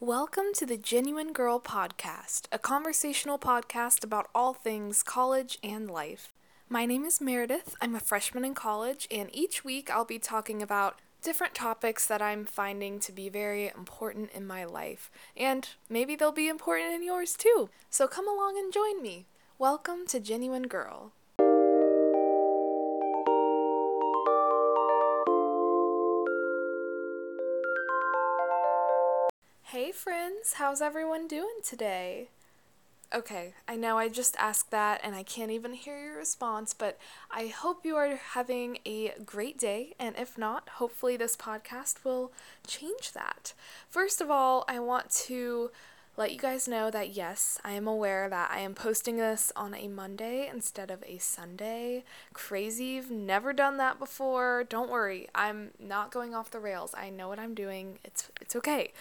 Welcome to the Genuine Girl Podcast, a conversational podcast about all things college and life. My name is Meredith. I'm a freshman in college, and each week I'll be talking about different topics that I'm finding to be very important in my life, and maybe they'll be important in yours too. So come along and join me. Welcome to Genuine Girl. Hey friends, how's everyone doing today? Okay, I know I just asked that and I can't even hear your response, but I hope you are having a great day, and if not, hopefully this podcast will change that. First of all, I want to let you guys know that yes, I am aware that I am posting this on a Monday instead of a Sunday. Crazy, I've never done that before. Don't worry, I'm not going off the rails. I know what I'm doing. It's it's okay.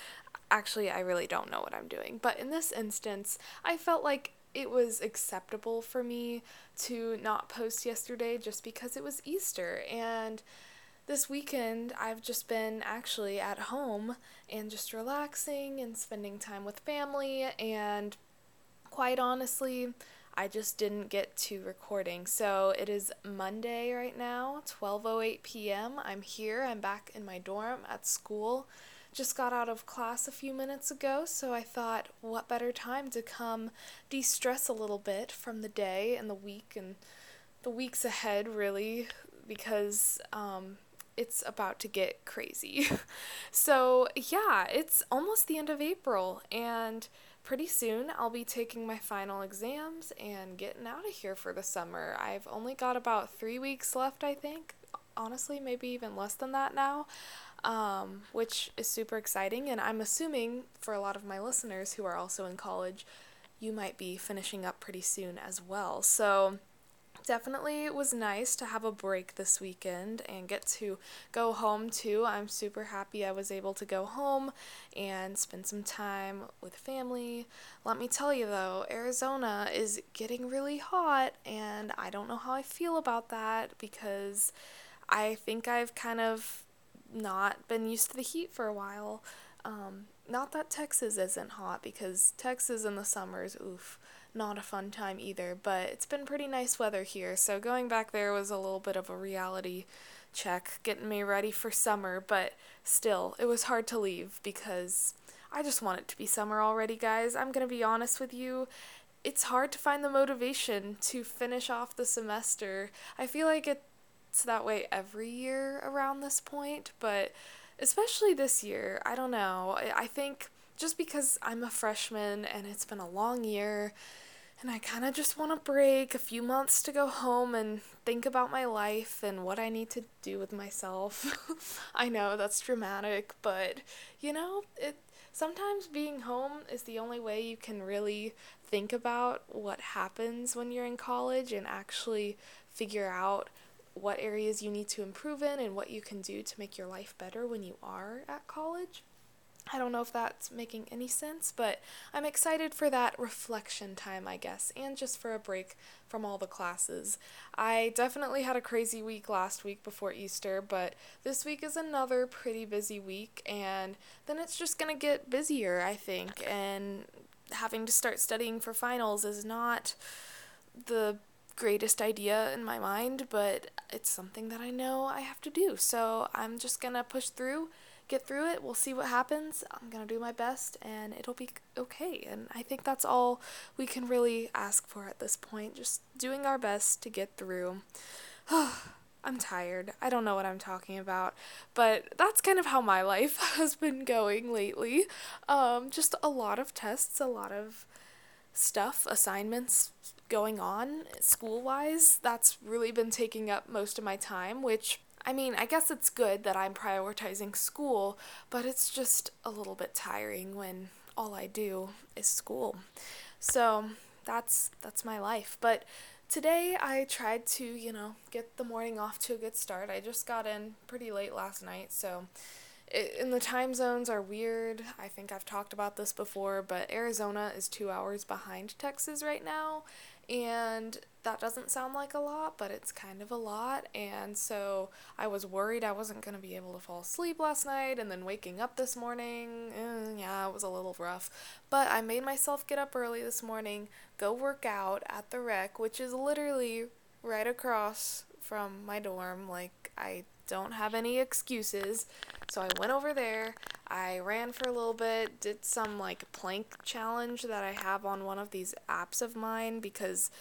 Actually, I really don't know what I'm doing. But in this instance, I felt like it was acceptable for me to not post yesterday just because it was Easter and this weekend I've just been actually at home and just relaxing and spending time with family and quite honestly I just didn't get to recording. So it is Monday right now, 12:08 p.m. I'm here. I'm back in my dorm at school. Just got out of class a few minutes ago, so I thought what better time to come de-stress a little bit from the day and the week and the weeks ahead really because um, it's about to get crazy. so, yeah, it's almost the end of April, and pretty soon I'll be taking my final exams and getting out of here for the summer. I've only got about three weeks left, I think. Honestly, maybe even less than that now, um, which is super exciting. And I'm assuming for a lot of my listeners who are also in college, you might be finishing up pretty soon as well. So, definitely it was nice to have a break this weekend and get to go home too. I'm super happy I was able to go home and spend some time with family. Let me tell you though, Arizona is getting really hot and I don't know how I feel about that because I think I've kind of not been used to the heat for a while. Um, not that Texas isn't hot because Texas in the summers, oof not a fun time either, but it's been pretty nice weather here, so going back there was a little bit of a reality check, getting me ready for summer, but still, it was hard to leave because I just want it to be summer already, guys. I'm gonna be honest with you. It's hard to find the motivation to finish off the semester. I feel like it's that way every year around this point, but especially this year, I don't know. I think just because I'm a freshman and it's been a long year and I kind of just want a break, a few months to go home and think about my life and what I need to do with myself. I know that's dramatic, but you know, it sometimes being home is the only way you can really think about what happens when you're in college and actually figure out what areas you need to improve in and what you can do to make your life better when you are at college. I don't know if that's making any sense, but I'm excited for that reflection time, I guess, and just for a break from all the classes. I definitely had a crazy week last week before Easter, but this week is another pretty busy week, and then it's just gonna get busier, I think, and having to start studying for finals is not the greatest idea in my mind, but it's something that I know I have to do, so I'm just gonna push through get through it. We'll see what happens. I'm to do my best and it'll be okay. And I think that's all we can really ask for at this point. Just doing our best to get through. I'm tired. I don't know what I'm talking about, but that's kind of how my life has been going lately. Um, just a lot of tests, a lot of stuff, assignments going on school wise. That's really been taking up most of my time, which I mean, I guess it's good that I'm prioritizing school, but it's just a little bit tiring when all I do is school. So, that's that's my life. But today I tried to, you know, get the morning off to a good start. I just got in pretty late last night, so and the time zones are weird. I think I've talked about this before, but Arizona is 2 hours behind Texas right now, and that doesn't sound like a lot, but it's kind of a lot. And so I was worried I wasn't going to be able to fall asleep last night. And then waking up this morning, eh, yeah, it was a little rough. But I made myself get up early this morning, go work out at the rec, which is literally right across from my dorm. Like, I don't have any excuses. So I went over there. I ran for a little bit, did some like plank challenge that I have on one of these apps of mine because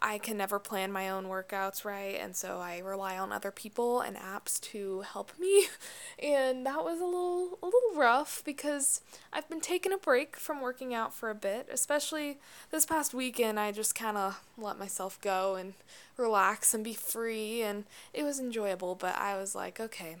I can never plan my own workouts right, and so I rely on other people and apps to help me. And that was a little a little rough because I've been taking a break from working out for a bit, especially this past weekend I just kind of let myself go and relax and be free and it was enjoyable, but I was like, okay,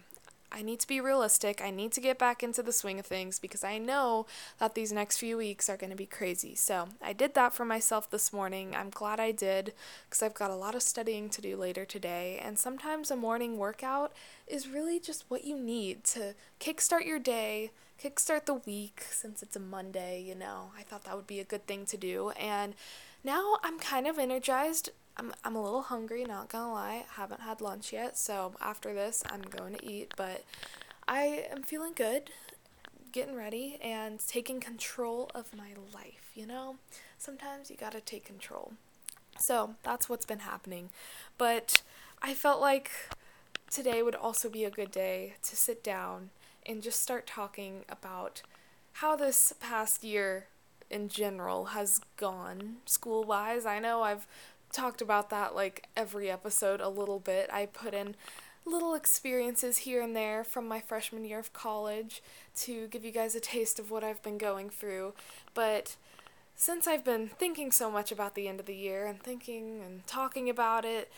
I need to be realistic. I need to get back into the swing of things because I know that these next few weeks are going to be crazy. So I did that for myself this morning. I'm glad I did because I've got a lot of studying to do later today. And sometimes a morning workout is really just what you need to kickstart your day, kickstart the week since it's a Monday, you know. I thought that would be a good thing to do. And now I'm kind of energized I'm I'm a little hungry, not gonna lie. Haven't had lunch yet, so after this I'm going to eat, but I am feeling good, getting ready and taking control of my life, you know? Sometimes you got to take control. So, that's what's been happening. But I felt like today would also be a good day to sit down and just start talking about how this past year in general has gone school wise. I know I've talked about that like every episode a little bit. I put in little experiences here and there from my freshman year of college to give you guys a taste of what I've been going through. But since I've been thinking so much about the end of the year and thinking and talking about it,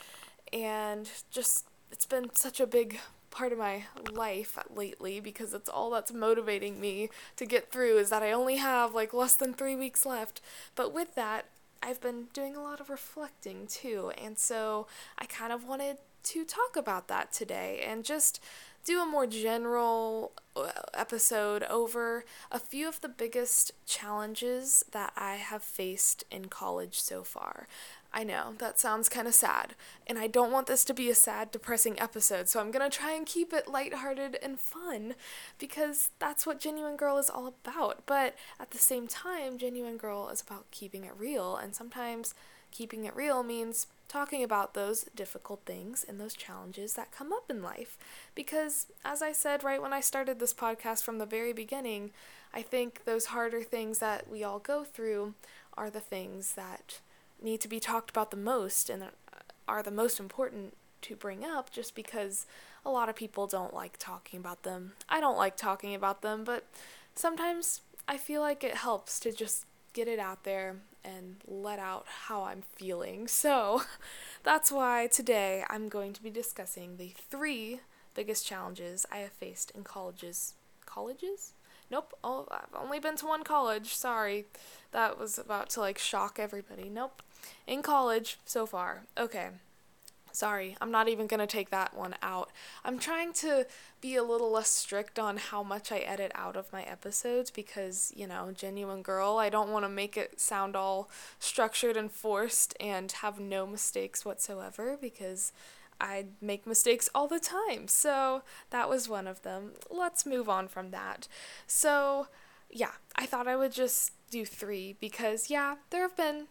and just it's been such a big part of my life lately because it's all that's motivating me to get through is that I only have like less than three weeks left. But with that, I've been doing a lot of reflecting too, and so I kind of wanted to talk about that today and just do a more general uh, episode over a few of the biggest challenges that I have faced in college so far. I know, that sounds kind of sad, and I don't want this to be a sad, depressing episode, so I'm gonna try and keep it lighthearted and fun because that's what Genuine Girl is all about. But at the same time, Genuine Girl is about keeping it real, and sometimes keeping it real means talking about those difficult things and those challenges that come up in life. Because, as I said right when I started this podcast from the very beginning, I think those harder things that we all go through are the things that need to be talked about the most and are the most important to bring up just because a lot of people don't like talking about them. I don't like talking about them, but sometimes I feel like it helps to just get it out there and let out how I'm feeling. So that's why today I'm going to be discussing the three biggest challenges I have faced in colleges. Colleges? Nope. Oh, I've only been to one college. Sorry. That was about to like shock everybody. Nope in college so far. Okay. Sorry, I'm not even going to take that one out. I'm trying to be a little less strict on how much I edit out of my episodes because, you know, genuine girl, I don't want to make it sound all structured and forced and have no mistakes whatsoever because I make mistakes all the time. So that was one of them. Let's move on from that. So, yeah, I thought I would just do three because, yeah, there have been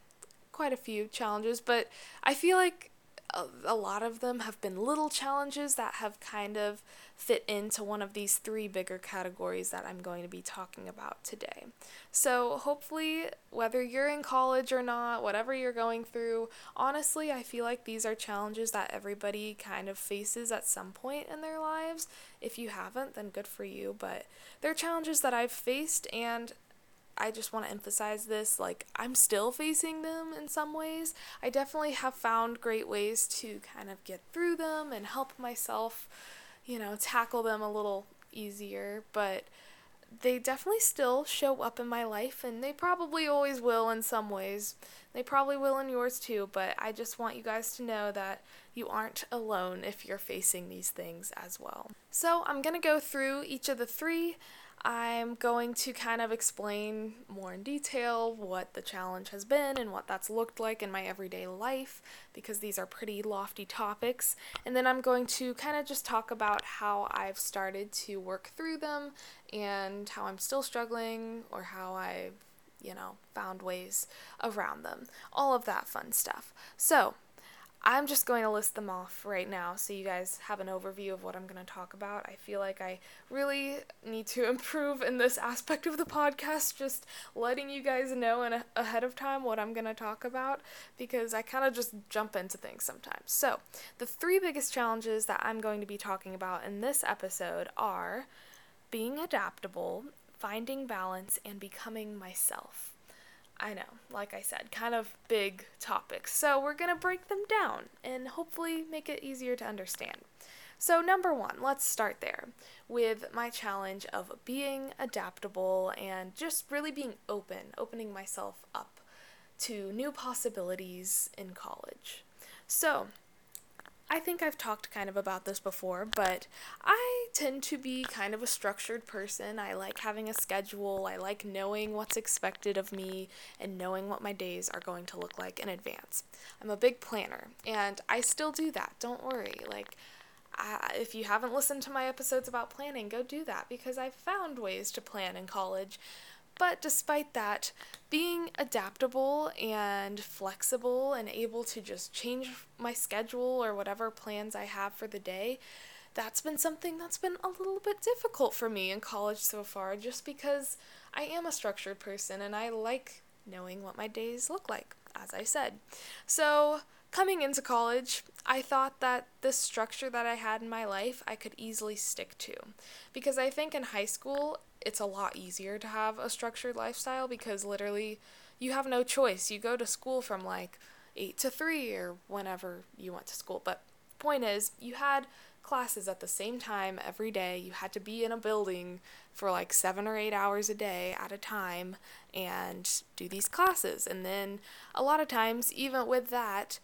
quite a few challenges, but I feel like a, a lot of them have been little challenges that have kind of fit into one of these three bigger categories that I'm going to be talking about today. So, hopefully, whether you're in college or not, whatever you're going through, honestly, I feel like these are challenges that everybody kind of faces at some point in their lives. If you haven't, then good for you, but they're challenges that I've faced and I just want to emphasize this like I'm still facing them in some ways. I definitely have found great ways to kind of get through them and help myself, you know, tackle them a little easier, but they definitely still show up in my life and they probably always will in some ways. They probably will in yours too, but I just want you guys to know that you aren't alone if you're facing these things as well. So, I'm going to go through each of the three I'm going to kind of explain more in detail what the challenge has been and what that's looked like in my everyday life because these are pretty lofty topics. And then I'm going to kind of just talk about how I've started to work through them and how I'm still struggling or how I've, you know, found ways around them. All of that fun stuff. So, I'm just going to list them off right now so you guys have an overview of what I'm going to talk about. I feel like I really need to improve in this aspect of the podcast, just letting you guys know in a- ahead of time what I'm going to talk about because I kind of just jump into things sometimes. So, the three biggest challenges that I'm going to be talking about in this episode are being adaptable, finding balance, and becoming myself. I know, like I said, kind of big topics. So we're going to break them down and hopefully make it easier to understand. So, number one, let's start there with my challenge of being adaptable and just really being open, opening myself up to new possibilities in college. So, I think I've talked kind of about this before, but I tend to be kind of a structured person. I like having a schedule. I like knowing what's expected of me and knowing what my days are going to look like in advance. I'm a big planner, and I still do that. Don't worry. Like, if you haven't listened to my episodes about planning, go do that because I've found ways to plan in college but despite that, being adaptable and flexible and able to just change my schedule or whatever plans I have for the day, that's been something that's been a little bit difficult for me in college so far just because I am a structured person and I like knowing what my days look like, as I said. So, coming into college, I thought that this structure that I had in my life I could easily stick to. Because I think in high school, it's a lot easier to have a structured lifestyle because literally you have no choice. You go to school from like 8 to 3 or whenever you went to school. But point is, you had classes at the same time every day. You had to be in a building for like 7 or 8 hours a day at a time and do these classes. And then a lot of times even with that,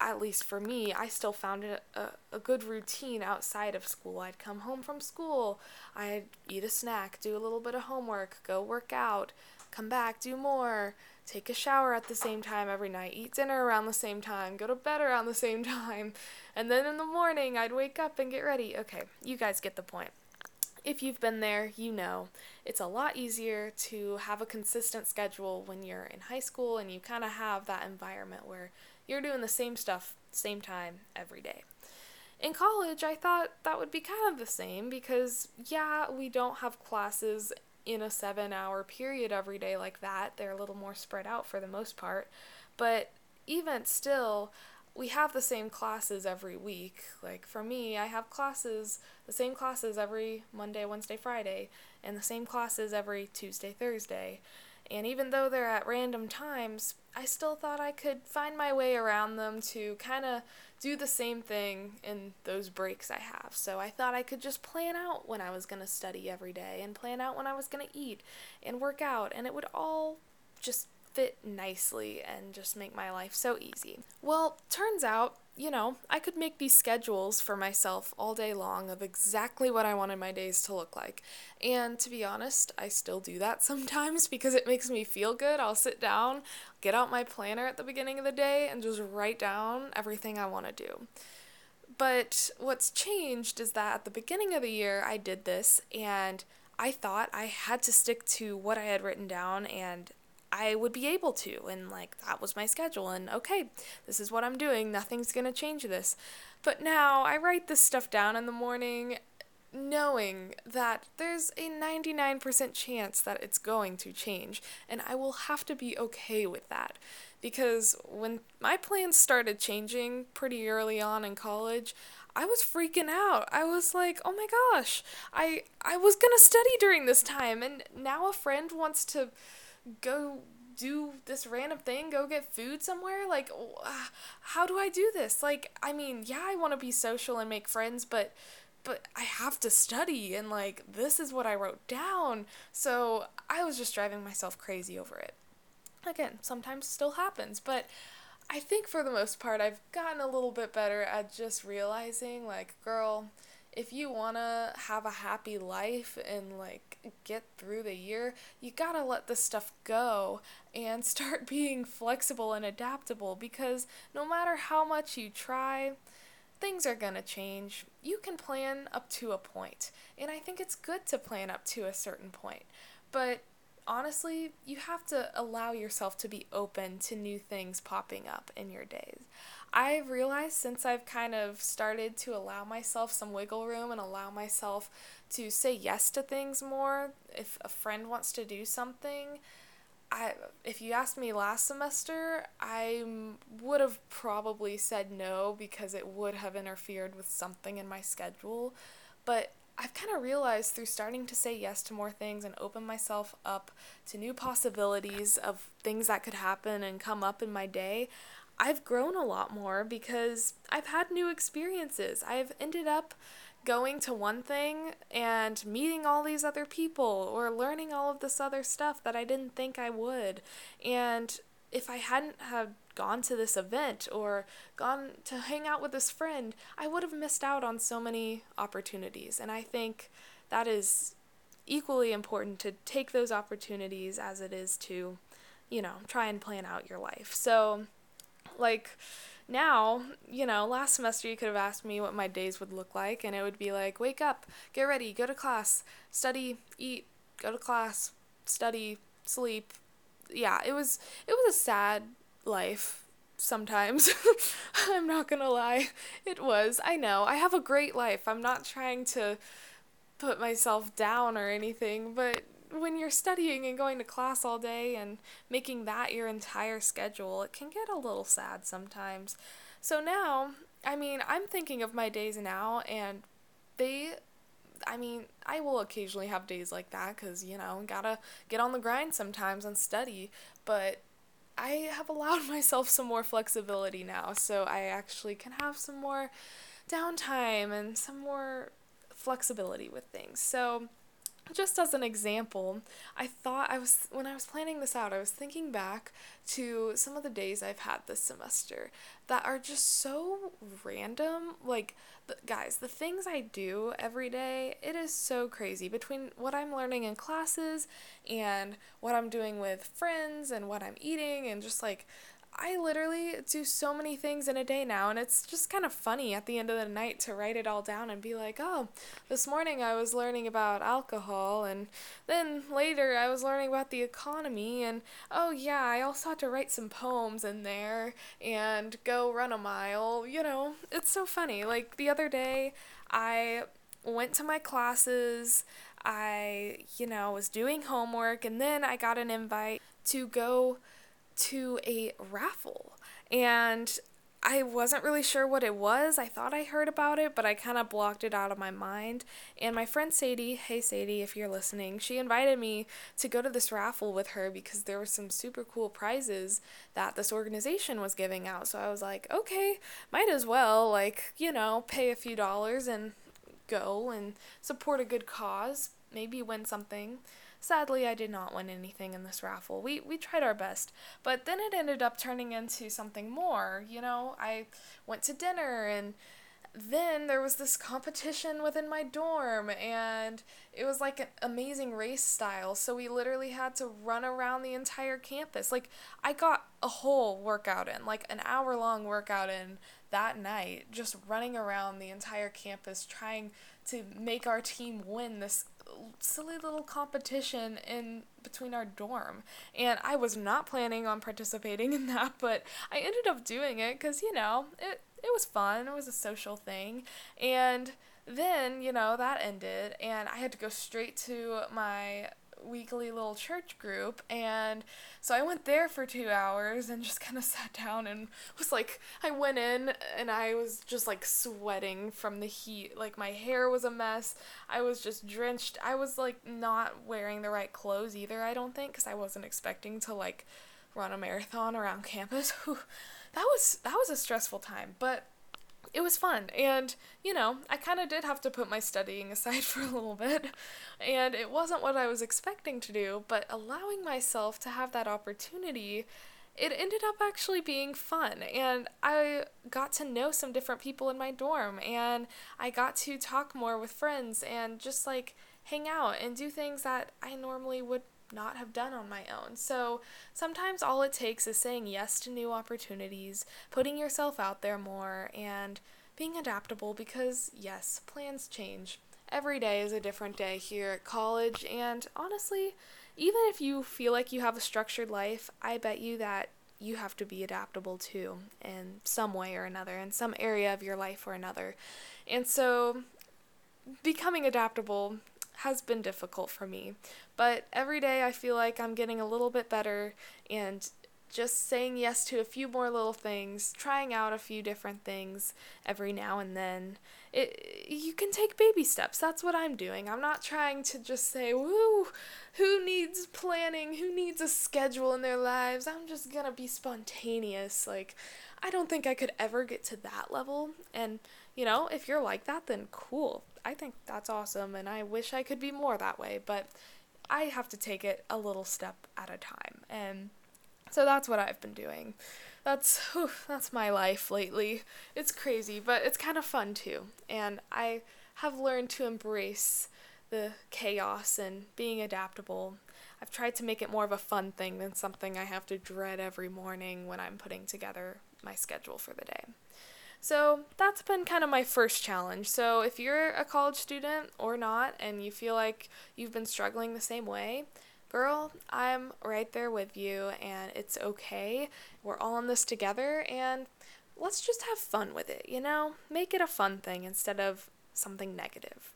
at least for me, I still found a, a good routine outside of school. I'd come home from school, I'd eat a snack, do a little bit of homework, go work out, come back, do more, take a shower at the same time every night, eat dinner around the same time, go to bed around the same time, and then in the morning I'd wake up and get ready. Okay, you guys get the point. If you've been there, you know it's a lot easier to have a consistent schedule when you're in high school and you kind of have that environment where you're doing the same stuff, same time, every day. In college, I thought that would be kind of the same because, yeah, we don't have classes in a seven hour period every day like that. They're a little more spread out for the most part. But even still, we have the same classes every week. Like for me, I have classes, the same classes every Monday, Wednesday, Friday, and the same classes every Tuesday, Thursday. And even though they're at random times, I still thought I could find my way around them to kind of do the same thing in those breaks I have. So I thought I could just plan out when I was going to study every day and plan out when I was going to eat and work out, and it would all just fit nicely and just make my life so easy. Well, turns out you know, I could make these schedules for myself all day long of exactly what I wanted my days to look like. And to be honest, I still do that sometimes because it makes me feel good. I'll sit down, get out my planner at the beginning of the day, and just write down everything I want to do. But what's changed is that at the beginning of the year, I did this and I thought I had to stick to what I had written down and I would be able to. And like, that was my schedule. And okay, this is what I'm doing. Nothing's going to change this. But now I write this stuff down in the morning knowing that there's a 99% chance that it's going to change. And I will have to be okay with that. Because when my plans started changing pretty early on in college, I was freaking out. I was like, "Oh my gosh, I I was going to study during this time and now a friend wants to go do this random thing, go get food somewhere? Like, uh, how do I do this? Like, I mean, yeah, I want to be social and make friends, but but I have to study and like this is what I wrote down. So, I was just driving myself crazy over it. Again, sometimes still happens, but I think for the most part I've gotten a little bit better at just realizing like, girl, if you want to have a happy life and like get through the year, you got to let this stuff go and start being flexible and adaptable because no matter how much you try, things are going to change. You can plan up to a point, and I think it's good to plan up to a certain point. But honestly, you have to allow yourself to be open to new things popping up in your days. I've realized since I've kind of started to allow myself some wiggle room and allow myself to say yes to things more, if a friend wants to do something, I if you asked me last semester, I would have probably said no because it would have interfered with something in my schedule. But I've kind of realized through starting to say yes to more things and open myself up to new possibilities of things that could happen and come up in my day, I've grown a lot more because I've had new experiences. I've ended up going to one thing and meeting all these other people or learning all of this other stuff that I didn't think I would. And if I hadn't have gone to this event or gone to hang out with this friend, I would have missed out on so many opportunities. And I think that is equally important to take those opportunities as it is to, you know, try and plan out your life. So, like, now, you know, last semester you could have asked me what my days would look like, and it would be like wake up, get ready, go to class, study, eat, go to class, study, sleep. Yeah, it was it was a sad life sometimes. I'm not gonna lie. It was. I know. I have a great life. I'm not trying to put myself down or anything, but when you're studying and going to class all day and making that your entire schedule, it can get a little sad sometimes. So now, I mean, I'm thinking of my days now, and they, I mean, I will occasionally have days like that because, you know, gotta get on the grind sometimes and study, but I have allowed myself some more flexibility now, so I actually can have some more downtime and some more flexibility with things. So, just as an example, I thought I was, when I was planning this out, I was thinking back to some of the days I've had this semester that are just so random. Like, the, guys, the things I do every day, it is so crazy. Between what I'm learning in classes and what I'm doing with friends and what I'm eating and just like I literally do so many things in a day now, and it's just kind of funny at the end of the night to write it all down and be like, oh, this morning I was learning about alcohol, and then later I was learning about the economy, and oh, yeah, I also had to write some poems in there and go run a mile. You know, it's so funny. Like the other day, I went to my classes. I, you know, was doing homework, and then I got an invite to go to a raffle. And I wasn't really sure what it was. I thought I heard about it, but I kind of blocked it out of my mind. And my friend Sadie, hey Sadie, if you're listening, she invited me to go to this raffle with her because there were some super cool prizes that this organization was giving out. So I was like, okay, might as well, like, you know, pay a few dollars and go and support a good cause, maybe win something. Sadly, I did not win anything in this raffle. We we tried our best, but then it ended up turning into something more. You know, I went to dinner and then there was this competition within my dorm and it was like an amazing race style so we literally had to run around the entire campus like i got a whole workout in like an hour long workout in that night just running around the entire campus trying to make our team win this silly little competition in between our dorm. And i was not planning on participating in that but i ended up doing it because you know it, it was fun. It was a social thing. And then you know that ended and i had to go straight to my weekly little church group and so I went there for 2 hours and just kind of sat down and was like I went in and I was just like sweating from the heat like my hair was a mess I was just drenched I was like not wearing the right clothes either I don't think cuz I wasn't expecting to like run a marathon around campus. That was that was a stressful time but it was fun. And, you know, I kind of did have to put my studying aside for a little bit. And it wasn't what I was expecting to do, but allowing myself to have that opportunity it ended up actually being fun and I got to know some different people in my dorm and I got to talk more with friends and just like hang out and do things that I normally would not have done on my own. So sometimes all it takes is saying yes to new opportunities, putting yourself out there more, and being adaptable because, yes, plans change. Every day is a different day here at college, and honestly, even if you feel like you have a structured life, I bet you that you have to be adaptable too in some way or another, in some area of your life or another. And so, becoming adaptable has been difficult for me. But every day I feel like I'm getting a little bit better and just saying yes to a few more little things, trying out a few different things every now and then. It you can take baby steps. That's what I'm doing. I'm not trying to just say, "Woo, who needs planning? Who needs a schedule in their lives?" I'm just going to be spontaneous. Like I don't think I could ever get to that level. And, you know, if you're like that, then cool. I think that's awesome and I wish I could be more that way, but I have to take it a little step at a time. And so that's what I've been doing. That's whew, that's my life lately. It's crazy, but it's kind of fun too. And I have learned to embrace the chaos and being adaptable. I've tried to make it more of a fun thing than something I have to dread every morning when I'm putting together my schedule for the day. So that's been kind of my first challenge. So if you're a college student or not and you feel like you've been struggling the same way, girl, I'm right there with you and it's okay. We're all in this together and let's just have fun with it, you know? Make it a fun thing instead of something negative.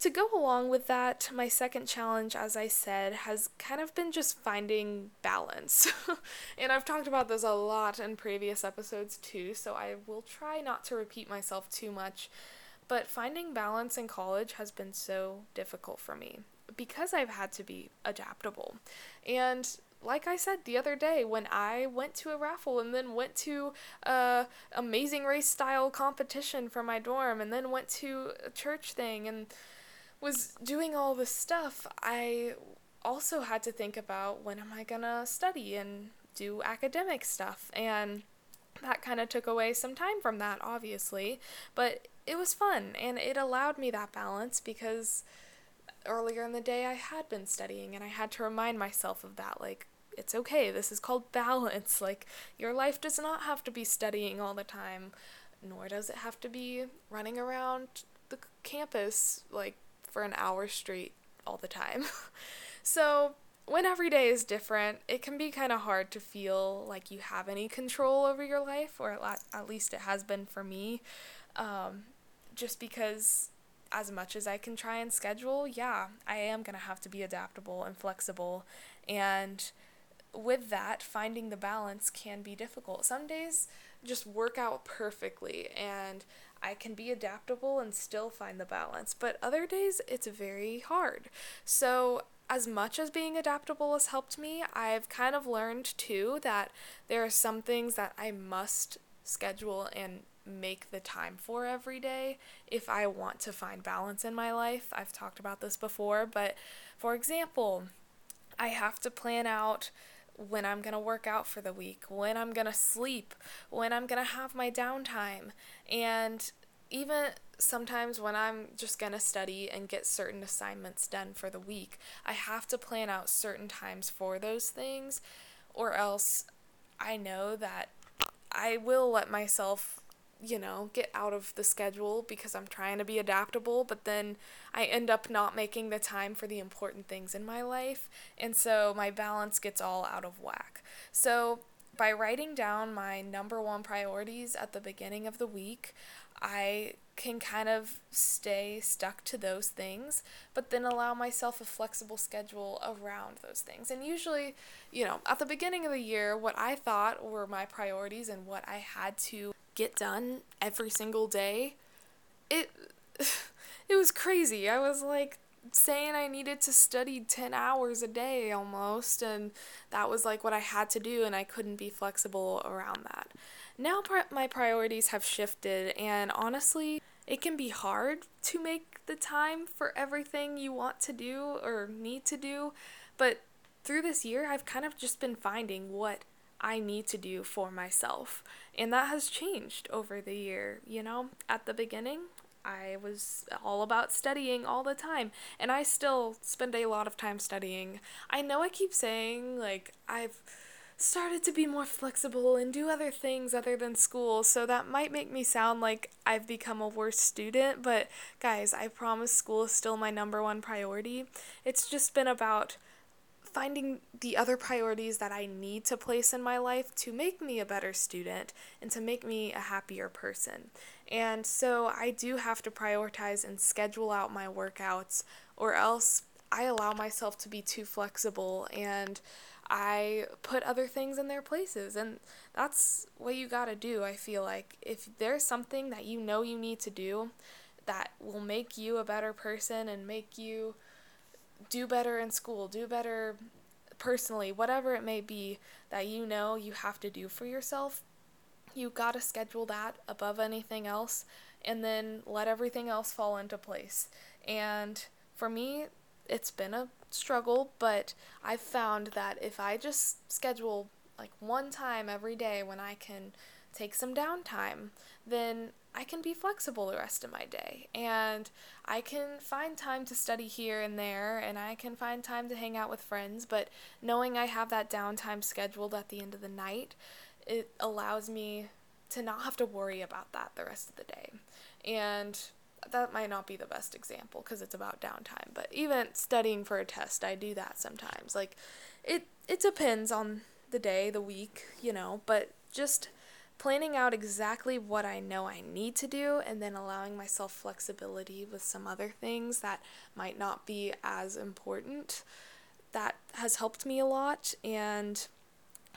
To go along with that, my second challenge, as I said, has kind of been just finding balance. and I've talked about this a lot in previous episodes too, so I will try not to repeat myself too much. But finding balance in college has been so difficult for me because I've had to be adaptable. And like I said the other day, when I went to a raffle and then went to a amazing race style competition for my dorm and then went to a church thing and was doing all this stuff, I also had to think about when am I gonna study and do academic stuff. And that kind of took away some time from that, obviously. But it was fun and it allowed me that balance because earlier in the day I had been studying and I had to remind myself of that. Like, it's okay, this is called balance. Like, your life does not have to be studying all the time, nor does it have to be running around the campus, like, for an hour straight all the time. so, when every day is different, it can be kind of hard to feel like you have any control over your life, or at least it has been for me. Um, just because, as much as I can try and schedule, yeah, I am going to have to be adaptable and flexible. And with that, finding the balance can be difficult. Some days just work out perfectly, and I can be adaptable and still find the balance. But other days, it's very hard. So, as much as being adaptable has helped me, I've kind of learned too that there are some things that I must schedule and make the time for every day if I want to find balance in my life. I've talked about this before, but for example, I have to plan out when I'm going to work out for the week, when I'm going to sleep, when I'm going to have my downtime. And even sometimes when I'm just going to study and get certain assignments done for the week, I have to plan out certain times for those things, or else I know that I will let myself you know, get out of the schedule because I'm trying to be adaptable, but then I end up not making the time for the important things in my life. And so my balance gets all out of whack. So by writing down my number one priorities at the beginning of the week, I can kind of stay stuck to those things, but then allow myself a flexible schedule around those things. And usually, you know, at the beginning of the year, what I thought were my priorities and what I had to get done every single day, it it was crazy. I was like saying I needed to study 10 hours a day almost and that was like what I had to do and I couldn't be flexible around that. Now my priorities have shifted and honestly, it can be hard to make the time for everything you want to do or need to do, but through this year I've kind of just been finding what I need to do for myself. And that has changed over the year. You know, at the beginning, I was all about studying all the time, and I still spend a lot of time studying. I know I keep saying, like, I've started to be more flexible and do other things other than school, so that might make me sound like I've become a worse student, but guys, I promise school is still my number one priority. It's just been about finding the other priorities that I need to place in my life to make me a better student and to make me a happier person. And so I do have to prioritize and schedule out my workouts, or else I allow myself to be too flexible and I put other things in their places. And that's what you gotta do, I feel like. If there's something that you know you need to do that will make you a better person and make you do better in school, do better personally, whatever it may be that you know you have to do for yourself, you gotta schedule that above anything else and then let everything else fall into place. And for me, it's been a struggle, but I've found that if I just schedule like one time every day when I can take some downtime, then I can be flexible the rest of my day. And I can find time to study here and there, and I can find time to hang out with friends. But knowing I have that downtime scheduled at the end of the night, it allows me to not have to worry about that the rest of the day. And that might not be the best example because it's about downtime, but even studying for a test, I do that sometimes. Like it it depends on the day, the week, you know, but just planning out exactly what I know I need to do and then allowing myself flexibility with some other things that might not be as important. That has helped me a lot and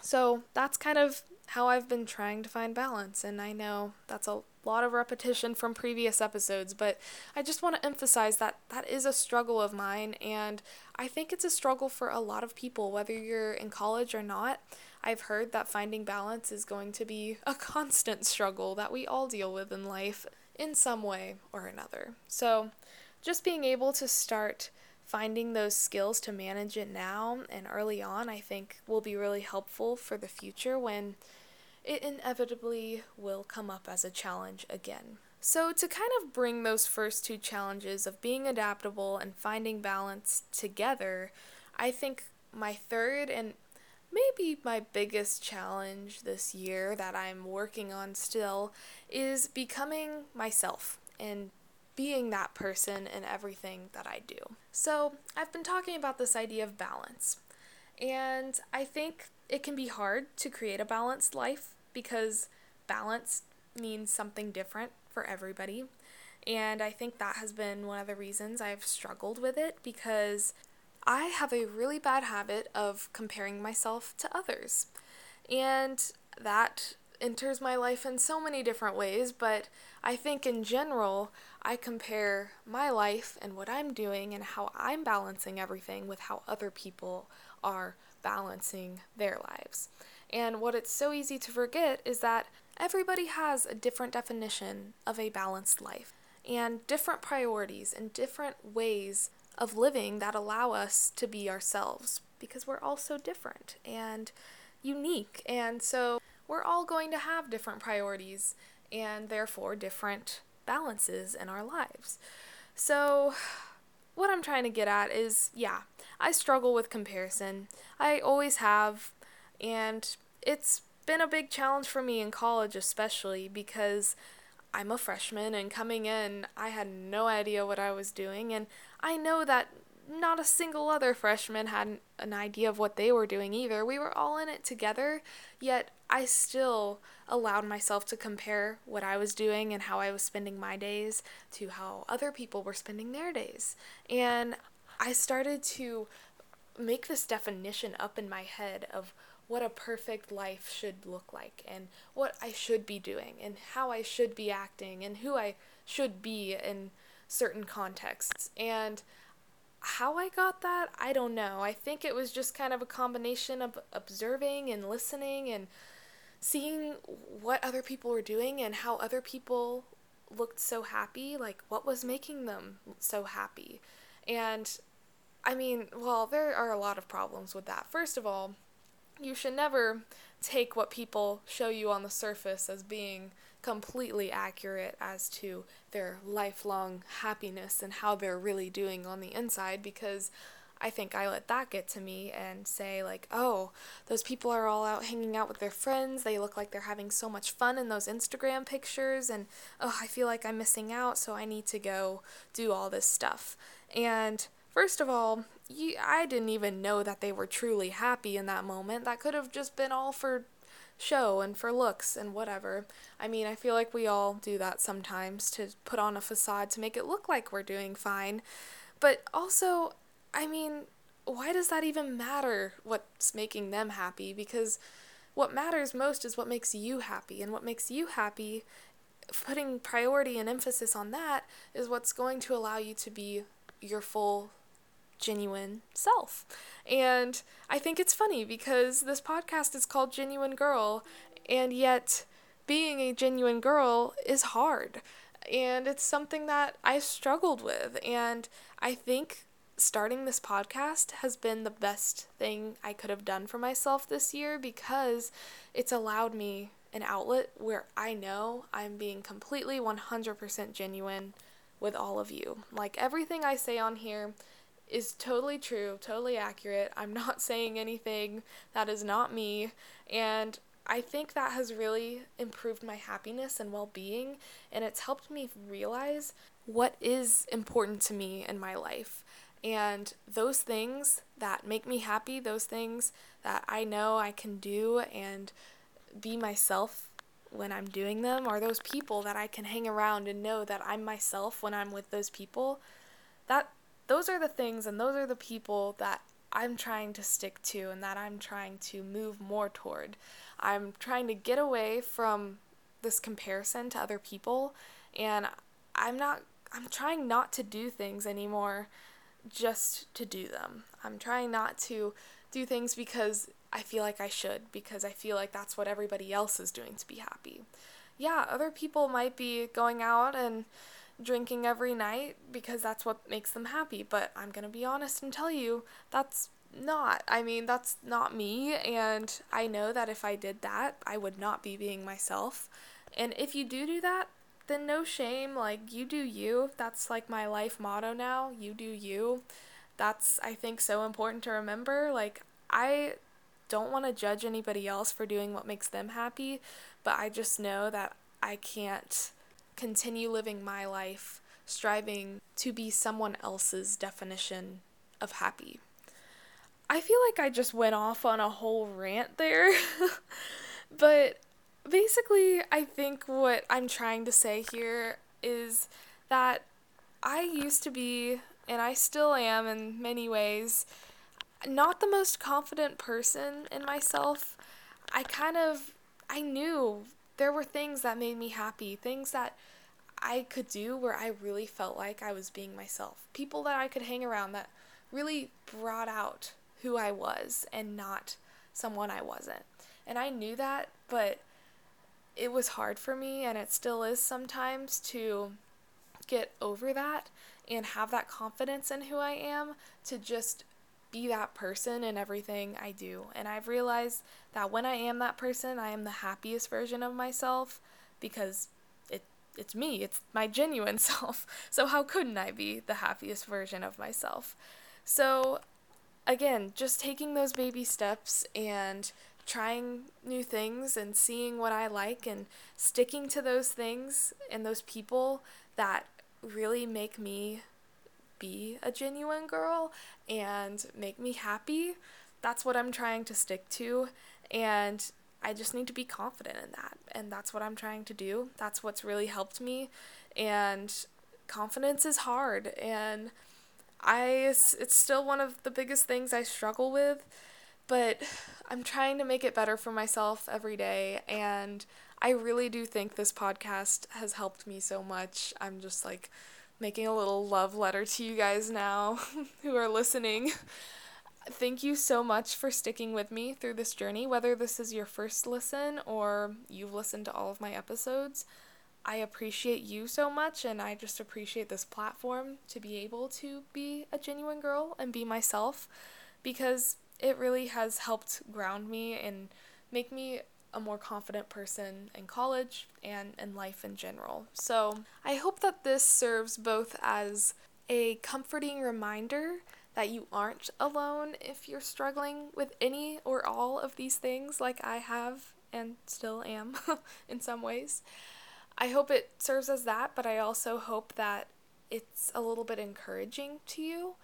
so that's kind of how I've been trying to find balance and I know that's a lot of repetition from previous episodes, but I just want to emphasize that that is a struggle of mine, and I think it's a struggle for a lot of people, whether you're in college or not. I've heard that finding balance is going to be a constant struggle that we all deal with in life in some way or another. So, just being able to start finding those skills to manage it now and early on, I think will be really helpful for the future when it inevitably will come up as a challenge again. So, to kind of bring those first two challenges of being adaptable and finding balance together, I think my third and maybe my biggest challenge this year that I'm working on still is becoming myself and being that person in everything that I do. So, I've been talking about this idea of balance, and I think it can be hard to create a balanced life because balance means something different for everybody. And I think that has been one of the reasons I've struggled with it because I have a really bad habit of comparing myself to others. And that enters my life in so many different ways, but I think in general, I compare my life and what I'm doing and how I'm balancing everything with how other people are balancing their lives. And what it's so easy to forget is that everybody has a different definition of a balanced life and different priorities and different ways of living that allow us to be ourselves because we're all so different and unique. And so we're all going to have different priorities and therefore different balances in our lives. So, what I'm trying to get at is yeah, I struggle with comparison. I always have. And it's been a big challenge for me in college, especially because I'm a freshman and coming in, I had no idea what I was doing. And I know that not a single other freshman had an idea of what they were doing either. We were all in it together, yet I still allowed myself to compare what I was doing and how I was spending my days to how other people were spending their days. And I started to make this definition up in my head of what a perfect life should look like and what I should be doing and how I should be acting and who I should be in certain contexts. And how I got that, I don't know. I think it was just kind of a combination of observing and listening and seeing what other people were doing and how other people looked so happy, like what was making them so happy. And I mean, well, there are a lot of problems with that. First of all, you should never take what people show you on the surface as being completely accurate as to their lifelong happiness and how they're really doing on the inside because I think I let that get to me and say, like, oh, those people are all out hanging out with their friends. They look like they're having so much fun in those Instagram pictures. And, oh, I feel like I'm missing out, so I need to go do all this stuff. And first of all, you, I didn't even know that they were truly happy in that moment. That could have just been all for show and for looks and whatever. I mean, I feel like we all do that sometimes to put on a facade to make it look like we're doing fine. But also, I mean, why does that even matter what's making them happy? Because what matters most is what makes you happy, and what makes you happy, putting priority and emphasis on that, is what's going to allow you to be your full, genuine self. And I think it's funny because this podcast is called Genuine Girl, and yet being a genuine girl is hard. And it's something that I struggled with. And I think starting this podcast has been the best thing I could have done for myself this year because it's allowed me an outlet where I know I'm being completely 100% genuine with all of you. Like everything I say on here is totally true, totally accurate. I'm not saying anything that is not me. And I think that has really improved my happiness and well being. And it's helped me realize what is important to me in my life. And those things that make me happy, those things that I know I can do and be myself when I'm doing them, are those people that I can hang around and know that I'm myself when I'm with those people. That those are the things and those are the people that I'm trying to stick to and that I'm trying to move more toward. I'm trying to get away from this comparison to other people and I'm not I'm trying not to do things anymore just to do them. I'm trying not to do things because I feel like I should, because I feel like that's what everybody else is doing to be happy. Yeah, other people might be going out and drinking every night because that's what makes them happy, but I'm going to be honest and tell you that's not. I mean, that's not me, and I know that if I did that, I would not be being myself. And if you do do that, then no shame. Like, you do you. That's like my life motto now. You do you. That's, I think, so important to remember. Like, I don't want to judge anybody else for doing what makes them happy, but I just know that I can't continue living my life striving to be someone else's definition of happy. I feel like I just went off on a whole rant there, but basically, I think what I'm trying to say here is that I used to be, and I still am in many ways, not the most confident person in myself. I kind of I knew there were things that made me happy, things that I could do where I really felt like I was being myself. People that I could hang around that really brought out who I was and not someone I wasn't. And I knew that, but it was hard for me, and it still is sometimes, to get over that and have that confidence in who I am to just be that person in everything I do. And I've realized that when I am that person, I am the happiest version of myself because it it's me, it's my genuine self. So how couldn't I be the happiest version of myself? So again, just taking those baby steps and trying new things and seeing what I like and sticking to those things and those people that really make me be a genuine girl and make me happy. That's what I'm trying to stick to. And I just need to be confident in that. And that's what I'm trying to do. That's what's really helped me. And confidence is hard. And I, it's still one of the biggest things I struggle with but I'm trying to make it better for myself every day and I really do think this podcast has helped me so much. I'm just like making a little love letter to you guys now who are listening. Thank you so much for sticking with me through this journey, whether this is your first listen or you've listened to all of my episodes. I appreciate you so much, and I just appreciate this platform to be able to be a genuine girl and be myself because it really has helped ground me and make me a more confident person in college and in life in general. So I hope that this serves both as a comforting reminder that you aren't alone if you're struggling with any or all of these things, like I have and still am in some ways. I hope it serves as that, but I also hope that it's a little bit encouraging to you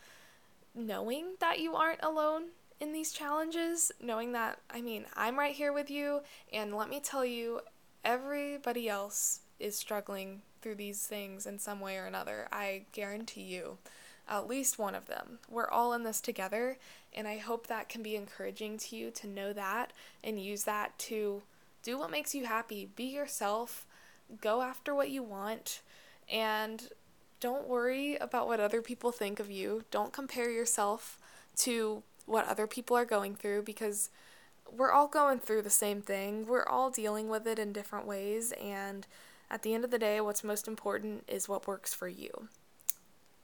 knowing that you aren't alone in these challenges, knowing that, I mean, I'm right here with you, and let me tell you, everybody else is struggling through these things in some way or another. I guarantee you, at least one of them. We're all in this together, and I hope that can be encouraging to you to know that and use that to do what makes you happy. Be yourself, go after what you want, and don't worry about what other people think of you. Don't compare yourself to what other people are going through because we're all going through the same thing. We're all dealing with it in different ways, and at the end of the day, what's most important is what works for you.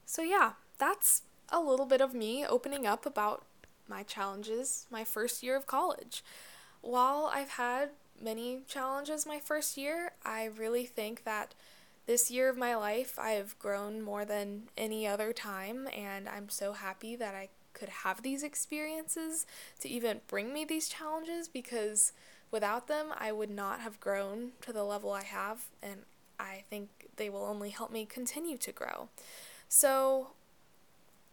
So, yeah, that's a little bit of me opening up about my challenges my first year of college. While I've had many challenges my first year, I really think that this year of my life, I have grown more than any other time, and I'm so happy that I could have these experiences to even bring me these challenges because without them, I would not have grown to the level I have, and I think they will only help me continue to grow. So,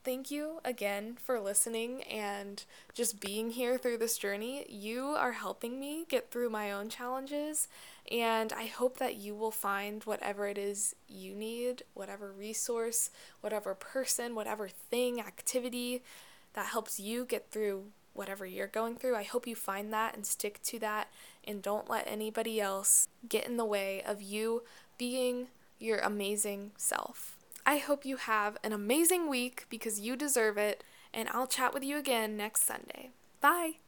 thank you again for listening and just being here through this journey. You are helping me get through my own challenges, and I hope that you will find whatever it is you need, whatever resource, whatever person, whatever thing, activity that helps you get through whatever you're going through. I hope you find that and stick to that and don't let anybody else get in the way of you being your amazing self. I hope you have an amazing week because you deserve it, and I'll chat with you again next Sunday. Bye!